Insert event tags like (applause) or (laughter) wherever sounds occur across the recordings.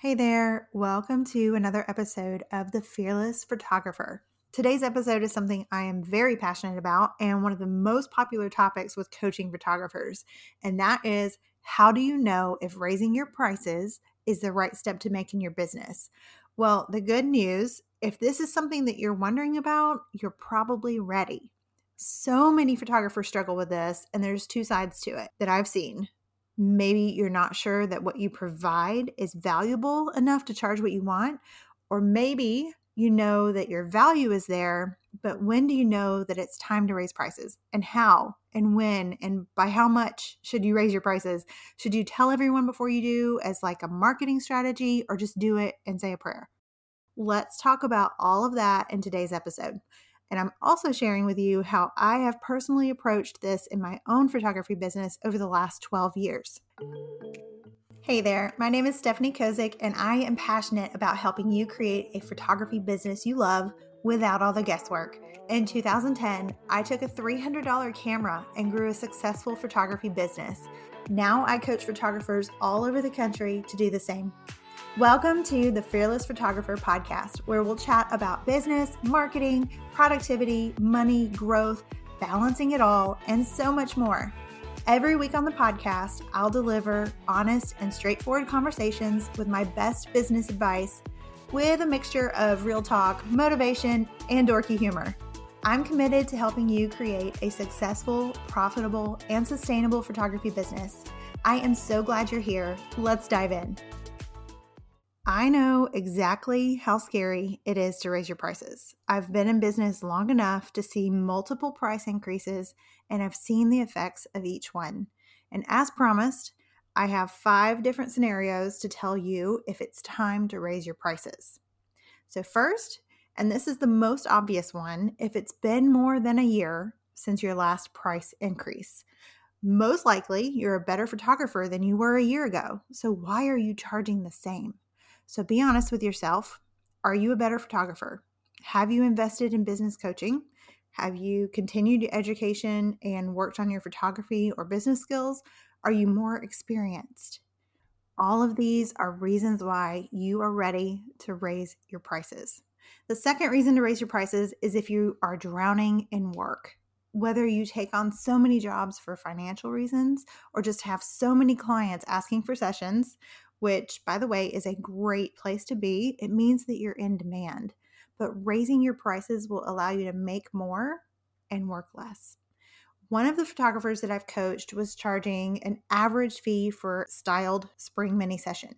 Hey there, welcome to another episode of The Fearless Photographer. Today's episode is something I am very passionate about and one of the most popular topics with coaching photographers, and that is how do you know if raising your prices is the right step to make in your business? Well, the good news if this is something that you're wondering about, you're probably ready. So many photographers struggle with this, and there's two sides to it that I've seen maybe you're not sure that what you provide is valuable enough to charge what you want, or maybe you know that your value is there, but when do you know that it's time to raise prices and how and when and by how much should you raise your prices? Should you tell everyone before you do as like a marketing strategy or just do it and say a prayer? Let's talk about all of that in today's episode. And I'm also sharing with you how I have personally approached this in my own photography business over the last 12 years. Hey there, my name is Stephanie Kozik, and I am passionate about helping you create a photography business you love without all the guesswork. In 2010, I took a $300 camera and grew a successful photography business. Now I coach photographers all over the country to do the same. Welcome to the Fearless Photographer podcast, where we'll chat about business, marketing, productivity, money, growth, balancing it all, and so much more. Every week on the podcast, I'll deliver honest and straightforward conversations with my best business advice with a mixture of real talk, motivation, and dorky humor. I'm committed to helping you create a successful, profitable, and sustainable photography business. I am so glad you're here. Let's dive in. I know exactly how scary it is to raise your prices. I've been in business long enough to see multiple price increases and I've seen the effects of each one. And as promised, I have five different scenarios to tell you if it's time to raise your prices. So, first, and this is the most obvious one, if it's been more than a year since your last price increase. Most likely, you're a better photographer than you were a year ago. So, why are you charging the same? So be honest with yourself. Are you a better photographer? Have you invested in business coaching? Have you continued education and worked on your photography or business skills? Are you more experienced? All of these are reasons why you are ready to raise your prices. The second reason to raise your prices is if you are drowning in work. Whether you take on so many jobs for financial reasons or just have so many clients asking for sessions, which, by the way, is a great place to be. It means that you're in demand, but raising your prices will allow you to make more and work less. One of the photographers that I've coached was charging an average fee for styled spring mini session.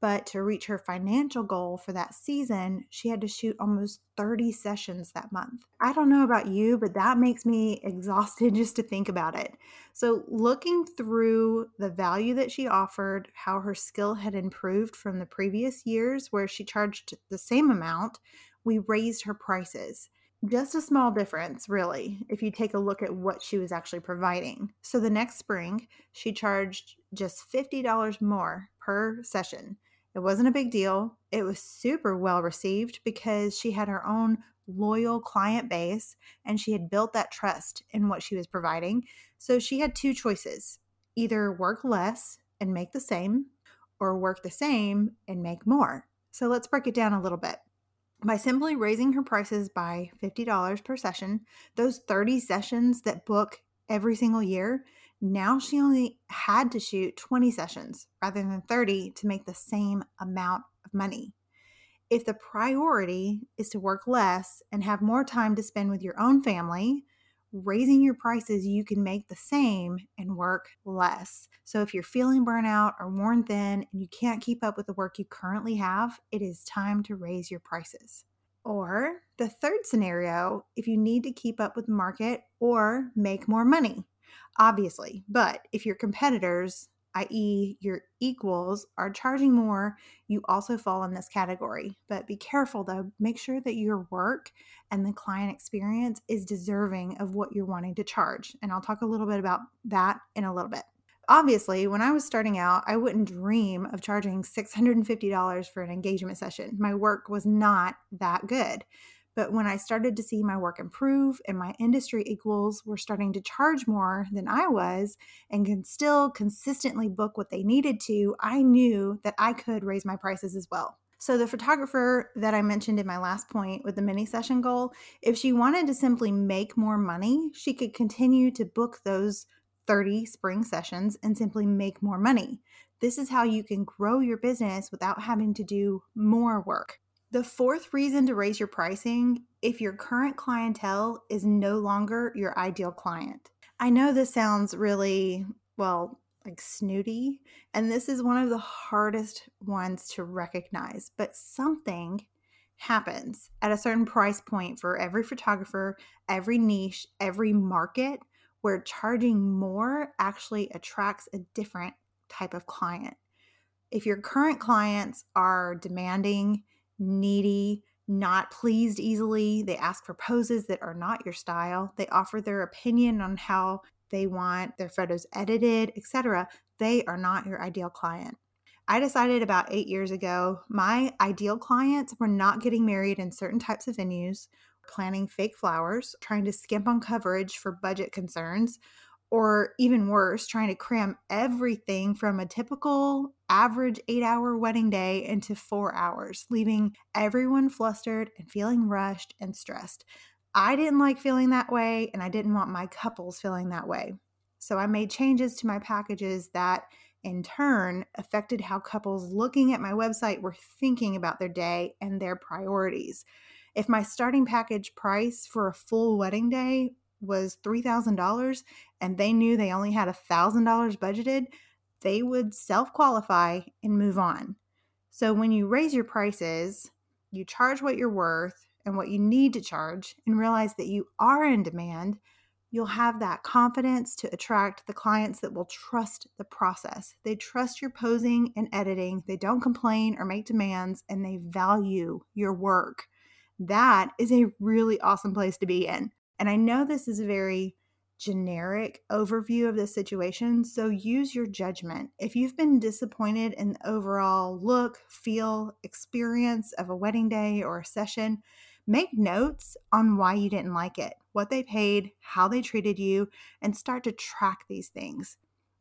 But to reach her financial goal for that season, she had to shoot almost 30 sessions that month. I don't know about you, but that makes me (laughs) exhausted just to think about it. So, looking through the value that she offered, how her skill had improved from the previous years where she charged the same amount, we raised her prices just a small difference, really, if you take a look at what she was actually providing. So the next spring, she charged just $50 more per session. It wasn't a big deal. It was super well received because she had her own loyal client base and she had built that trust in what she was providing. So she had two choices either work less and make the same, or work the same and make more. So let's break it down a little bit. By simply raising her prices by $50 per session, those 30 sessions that book every single year, now she only had to shoot 20 sessions rather than 30 to make the same amount of money. If the priority is to work less and have more time to spend with your own family, raising your prices, you can make the same and work less. So, if you're feeling burnout or worn thin and you can't keep up with the work you currently have, it is time to raise your prices. Or the third scenario, if you need to keep up with the market or make more money obviously. But if your competitors, i.e., your equals, are charging more, you also fall in this category. But be careful though, make sure that your work and the client experience is deserving of what you're wanting to charge. And I'll talk a little bit about that in a little bit. Obviously, when I was starting out, I wouldn't dream of charging $650 for an engagement session. My work was not that good. But when I started to see my work improve and my industry equals were starting to charge more than I was and can still consistently book what they needed to, I knew that I could raise my prices as well. So, the photographer that I mentioned in my last point with the mini session goal, if she wanted to simply make more money, she could continue to book those 30 spring sessions and simply make more money. This is how you can grow your business without having to do more work. The fourth reason to raise your pricing if your current clientele is no longer your ideal client. I know this sounds really, well, like snooty, and this is one of the hardest ones to recognize, but something happens at a certain price point for every photographer, every niche, every market where charging more actually attracts a different type of client. If your current clients are demanding, needy, not pleased easily, they ask for poses that are not your style, they offer their opinion on how they want their photos edited, etc., they are not your ideal client. I decided about eight years ago my ideal clients were not getting married in certain types of venues, planning fake flowers, trying to skimp on coverage for budget concerns, or even worse, trying to cram everything from a typical average eight hour wedding day into four hours, leaving everyone flustered and feeling rushed and stressed. I didn't like feeling that way, and I didn't want my couples feeling that way. So I made changes to my packages that in turn affected how couples looking at my website were thinking about their day and their priorities. If my starting package price for a full wedding day was $3,000 and they knew they only had $1,000 budgeted, they would self qualify and move on. So when you raise your prices, you charge what you're worth and what you need to charge and realize that you are in demand, you'll have that confidence to attract the clients that will trust the process. They trust your posing and editing, they don't complain or make demands, and they value your work. That is a really awesome place to be in. And I know this is a very generic overview of the situation, so use your judgment. If you've been disappointed in the overall look, feel, experience of a wedding day or a session, make notes on why you didn't like it, what they paid, how they treated you, and start to track these things.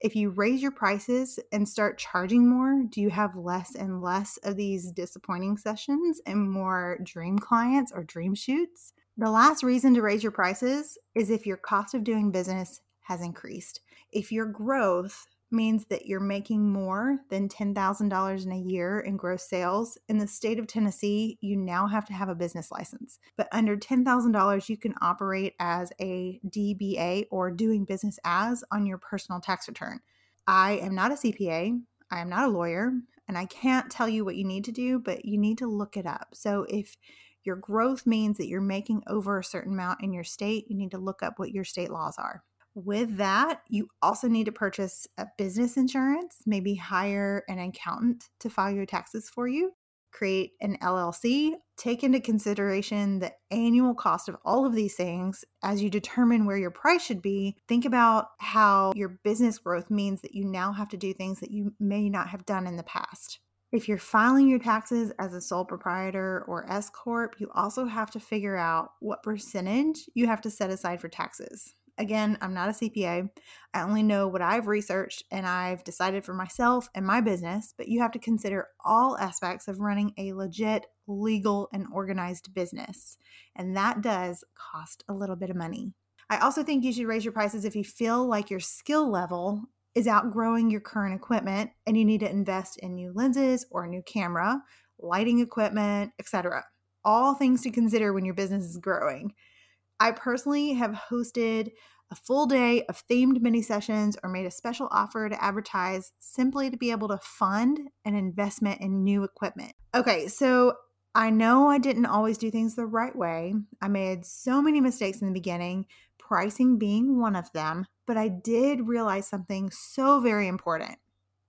If you raise your prices and start charging more, do you have less and less of these disappointing sessions and more dream clients or dream shoots? The last reason to raise your prices is if your cost of doing business has increased. If your growth means that you're making more than $10,000 in a year in gross sales, in the state of Tennessee, you now have to have a business license. But under $10,000, you can operate as a DBA or doing business as on your personal tax return. I am not a CPA, I am not a lawyer, and I can't tell you what you need to do, but you need to look it up. So if your growth means that you're making over a certain amount in your state. You need to look up what your state laws are. With that, you also need to purchase a business insurance, maybe hire an accountant to file your taxes for you, create an LLC, take into consideration the annual cost of all of these things as you determine where your price should be. Think about how your business growth means that you now have to do things that you may not have done in the past. If you're filing your taxes as a sole proprietor or S Corp, you also have to figure out what percentage you have to set aside for taxes. Again, I'm not a CPA. I only know what I've researched and I've decided for myself and my business, but you have to consider all aspects of running a legit, legal, and organized business. And that does cost a little bit of money. I also think you should raise your prices if you feel like your skill level is outgrowing your current equipment and you need to invest in new lenses or a new camera, lighting equipment, etc. All things to consider when your business is growing. I personally have hosted a full day of themed mini sessions or made a special offer to advertise simply to be able to fund an investment in new equipment. Okay, so I know I didn't always do things the right way. I made so many mistakes in the beginning, pricing being one of them, but I did realize something so very important.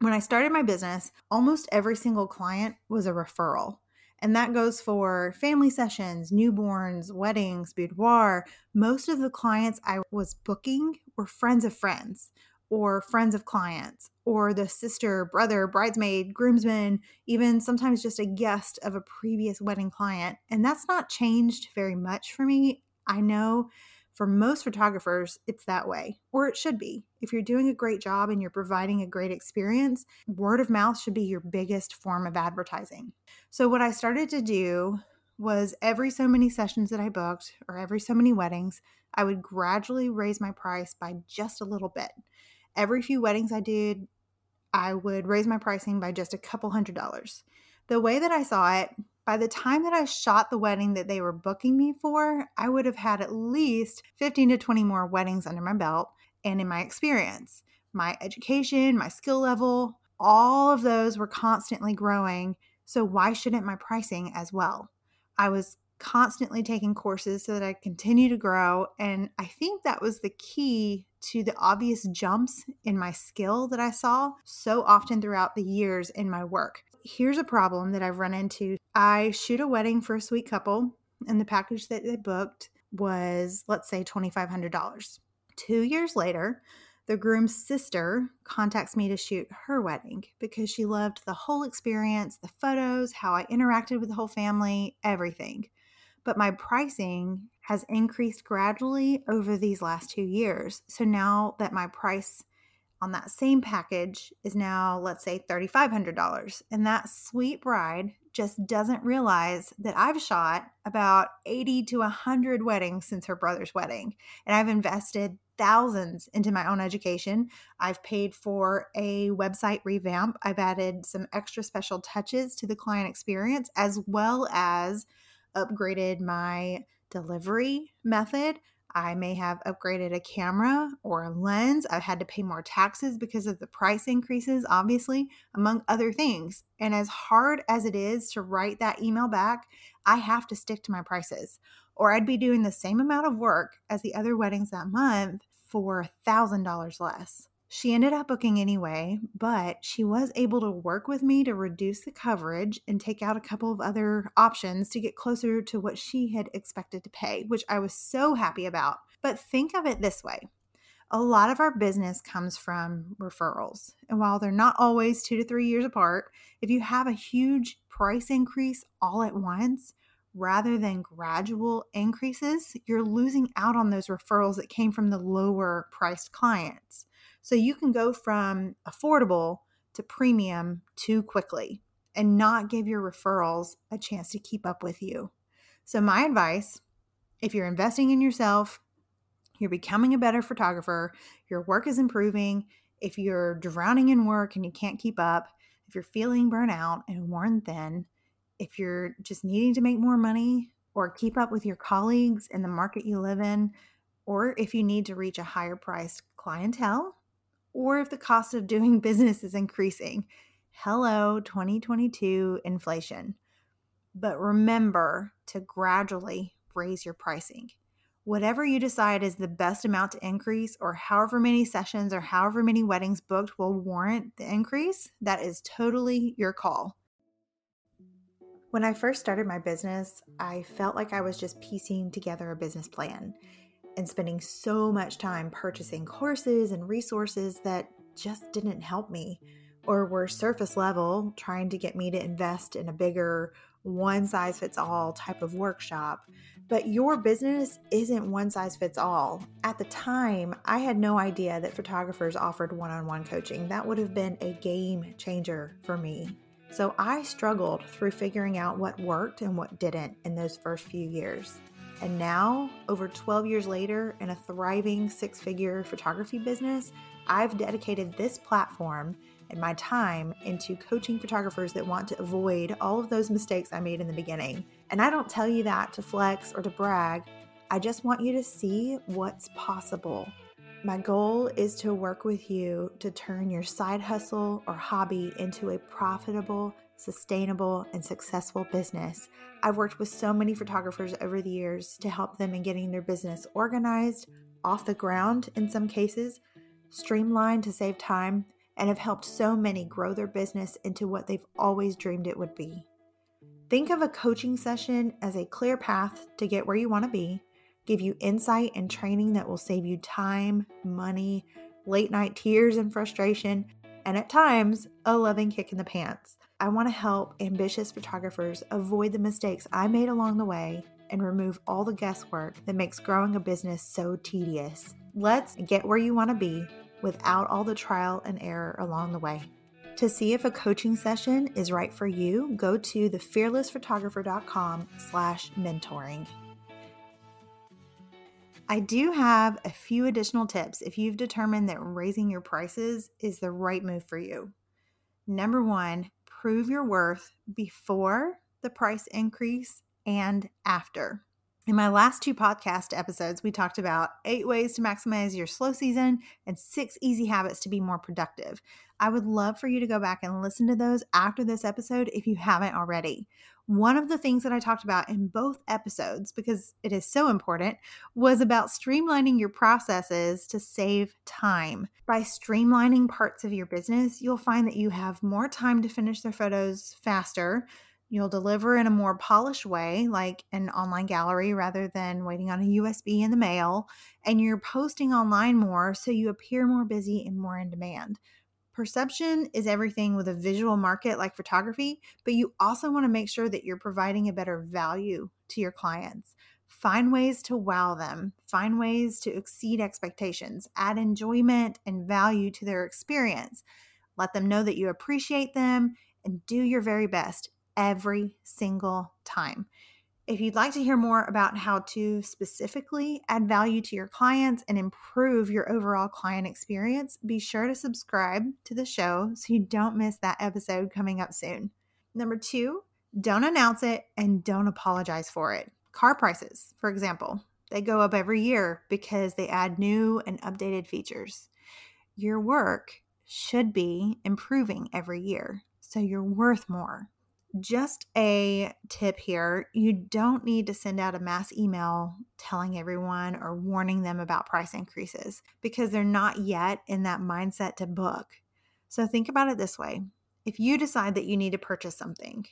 When I started my business, almost every single client was a referral. And that goes for family sessions, newborns, weddings, boudoir. Most of the clients I was booking were friends of friends or friends of clients or the sister, brother, bridesmaid, groomsman, even sometimes just a guest of a previous wedding client. And that's not changed very much for me. I know for most photographers, it's that way, or it should be. If you're doing a great job and you're providing a great experience, word of mouth should be your biggest form of advertising. So, what I started to do was every so many sessions that I booked, or every so many weddings, I would gradually raise my price by just a little bit. Every few weddings I did, I would raise my pricing by just a couple hundred dollars. The way that I saw it, by the time that I shot the wedding that they were booking me for, I would have had at least 15 to 20 more weddings under my belt. And in my experience, my education, my skill level, all of those were constantly growing. So why shouldn't my pricing as well? I was constantly taking courses so that I continue to grow. And I think that was the key to the obvious jumps in my skill that I saw so often throughout the years in my work here's a problem that I've run into. I shoot a wedding for a sweet couple, and the package that they booked was, let's say, $2,500. Two years later, the groom's sister contacts me to shoot her wedding because she loved the whole experience, the photos, how I interacted with the whole family, everything. But my pricing has increased gradually over these last two years. So now that my price on that same package is now, let's say, $3,500. And that sweet bride just doesn't realize that I've shot about 80 to 100 weddings since her brother's wedding. And I've invested thousands into my own education. I've paid for a website revamp. I've added some extra special touches to the client experience, as well as upgraded my delivery method. I may have upgraded a camera or a lens. I've had to pay more taxes because of the price increases, obviously, among other things. And as hard as it is to write that email back, I have to stick to my prices, or I'd be doing the same amount of work as the other weddings that month for $1,000 less. She ended up booking anyway, but she was able to work with me to reduce the coverage and take out a couple of other options to get closer to what she had expected to pay, which I was so happy about. But think of it this way a lot of our business comes from referrals. And while they're not always two to three years apart, if you have a huge price increase all at once, rather than gradual increases, you're losing out on those referrals that came from the lower priced clients. So you can go from affordable to premium too quickly and not give your referrals a chance to keep up with you. So, my advice if you're investing in yourself, you're becoming a better photographer, your work is improving, if you're drowning in work and you can't keep up, if you're feeling burnout and worn thin, if you're just needing to make more money or keep up with your colleagues in the market you live in, or if you need to reach a higher priced clientele, or if the cost of doing (laughs) business is increasing. Hello, 2022 inflation. But remember to gradually raise your pricing. Whatever you decide is the best amount to increase, or however many sessions or however many weddings booked will warrant the increase, that is totally your call. When I first started my business, I felt like I was just piecing together a business plan and spending so much time purchasing courses and resources that just didn't help me or were surface level, trying to get me to invest in a bigger one size fits all type of workshop. But your business isn't one size fits all. At the time, I had no idea that photographers offered one on one coaching. That would have been a game changer for me. So I struggled through figuring out what worked and what didn't in those first few years. And now, over 12 years later, in a thriving six figure photography business, I've dedicated this platform and my time into coaching photographers that want to avoid all of those mistakes I made in the beginning. And I don't tell you that to flex or to brag, I just want you to see what's possible. My goal is to work with you to turn your side hustle or hobby into a profitable, sustainable, and successful business. I've worked with so many photographers over the years to help them in getting their business organized, off the ground in some cases, streamlined to save time, and have helped so many grow their business into what they've always dreamed it would be. Think of a coaching session as a clear path to get where you want to be, give you insight and training that will save you time, money, late night tears and frustration, and at times, a loving kick in the pants. I want to help ambitious photographers avoid the mistakes I made along the way and remove all the guesswork that makes growing a business so tedious. Let's get where you want to be without all the trial and error along the way. To see if a coaching session is right for you, go to thefearlessphotographer.com slash mentoring. I do have a few additional tips if you've determined that raising your prices is the right move for you. Number one, prove your worth before the price increase and after. In my last two podcast episodes, we talked about eight ways to maximize your slow season and six easy habits to be more productive. I would love for you to go back and listen to those after this episode if you haven't already. One of the things that I talked about in both episodes, because it is so important, was about streamlining your processes to save time. By streamlining parts of your business, you'll find that you have more time to finish their photos faster You'll deliver in a more polished way, like an online gallery rather than waiting on a USB in the mail. And you're posting online more so you appear more busy and more in demand. Perception is everything with a visual market like photography, but you also want to make sure that you're providing a better value to your clients. Find ways to wow them, find ways to exceed expectations, add enjoyment and value to their experience. Let them know that you appreciate them and do your very best every single time. If you'd like to hear more about how to specifically add value to your clients and improve your overall client experience, be sure to subscribe to the show so you don't miss that episode coming up soon. Number two, don't announce it and don't apologize for it. Car prices, for example, they go up every year because they add new and updated features. Your work should be improving every year, so you're worth more just a tip here you don't need to send out a mass email telling everyone or warning them about price increases because they're not yet in that mindset to book. So think about it this way if you decide that you need to purchase something,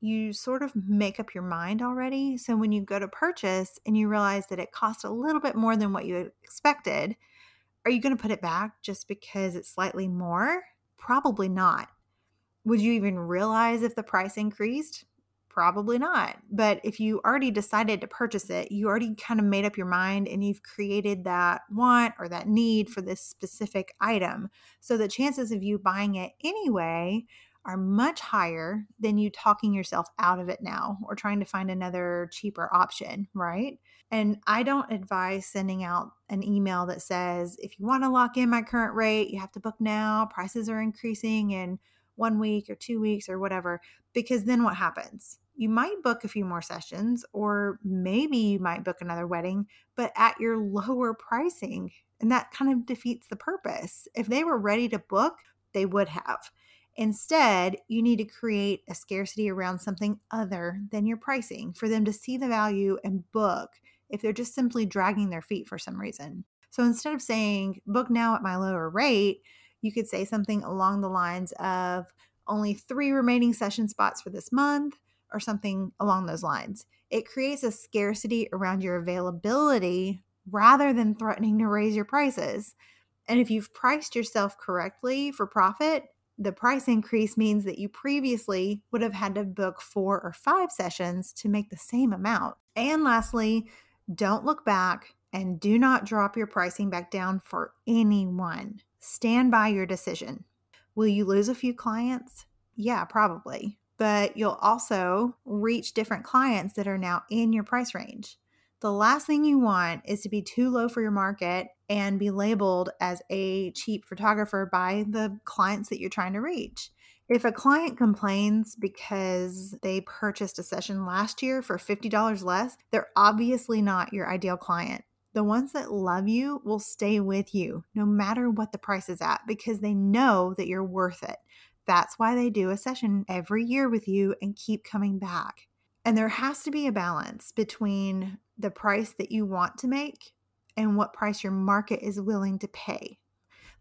you sort of make up your mind already. So when you go to purchase and you realize that it costs a little bit more than what you expected, are you going to put it back just because it's slightly more? Probably not would you even realize if the price increased? Probably not. But if you already decided to purchase it, you already kind of made up your mind and you've created that want or that need for this specific item. So the chances of you buying it anyway are much higher than you talking yourself out of it now or trying to find another cheaper option, right? And I don't advise sending out an email that says, if you want to lock in my current rate, you have to book now, prices are increasing, and one week or two weeks or whatever, because then what happens? You might book a few more sessions, or maybe you might book another wedding, but at your lower pricing. And that kind of defeats the purpose. If they were ready to book, they would have. Instead, you need to create a scarcity around something other than your pricing for them to see the value and book if they're just simply dragging their feet for some reason. So instead of saying, book now at my lower rate, you could say something along the lines of only three remaining session spots for this month or something along those lines. It creates a scarcity around your availability rather than threatening to raise your prices. And if you've priced yourself correctly for profit, the price increase means that you previously would have had to book four or five sessions to make the same amount. And lastly, don't look back and do not drop your pricing back down for anyone. Stand by your decision. Will you lose a few clients? Yeah, probably. But you'll also reach different clients that are now in your price range. The last thing you want is to be too low for your market and be labeled as a cheap photographer by the clients that you're trying to reach. If a client complains because they purchased a session last year for $50 less, they're obviously not your ideal client. The ones that love you will stay with you no matter what the price is at because they know that you're worth it. That's why they do a session every year with you and keep coming back. And there has to be a balance between the price that you want to make and what price your market is willing to pay.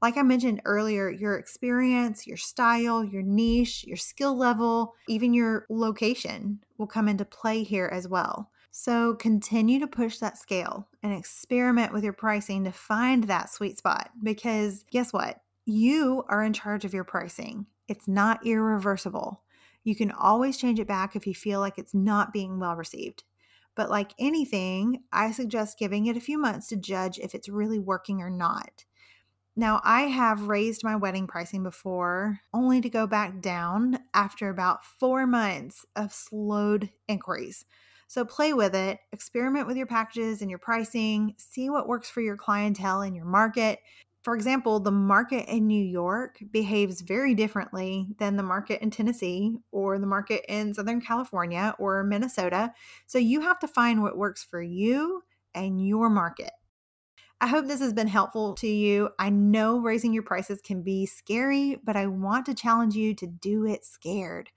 Like I mentioned earlier, your experience, your style, your niche, your skill level, even your location will come into play here as well. So continue to push that scale and experiment with your pricing to find that sweet spot because guess what? You are in charge of your pricing. It's not irreversible. You can always change it back if you feel like it's not being well received. But like anything, I suggest giving it a few months to judge if it's really working or not. Now, I have raised my wedding pricing before, only to go back down after about four months of slowed inquiries. So play with it, experiment with your packages and your pricing, see what works for your clientele and your market. For example, the market in New York behaves very differently than the market in Tennessee or the market in Southern California or Minnesota. So you have to find what works for you and your market. I hope this has been helpful to you. I know raising your prices can be scary, but I want to challenge you to do it scared.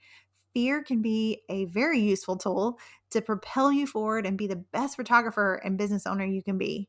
Fear can be a very useful tool to propel you forward and be the best photographer and business owner you can be.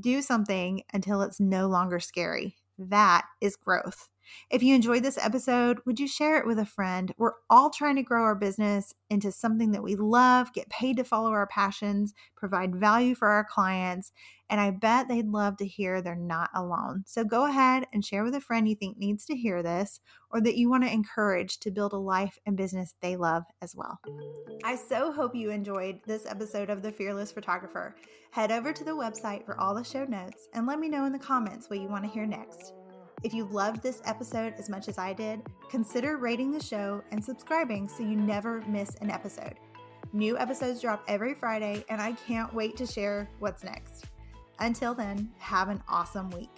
Do something until it's no longer scary. That is growth. If you enjoyed this episode, would you share it with a friend? We're all trying to grow our business into something that we love, get paid to follow our passions, provide value for our clients, and I bet they'd love to hear they're not alone. So go ahead and share with a friend you think needs to hear this or that you want to encourage to build a life and business they love as well. I so hope you enjoyed this episode of The Fearless Photographer. Head over to the website for all the show notes and let me know in the comments what you want to hear next. If you loved this episode as much as I did, consider rating the show and subscribing so you never miss an episode. New episodes drop every Friday, and I can't wait to share what's next. Until then, have an awesome week.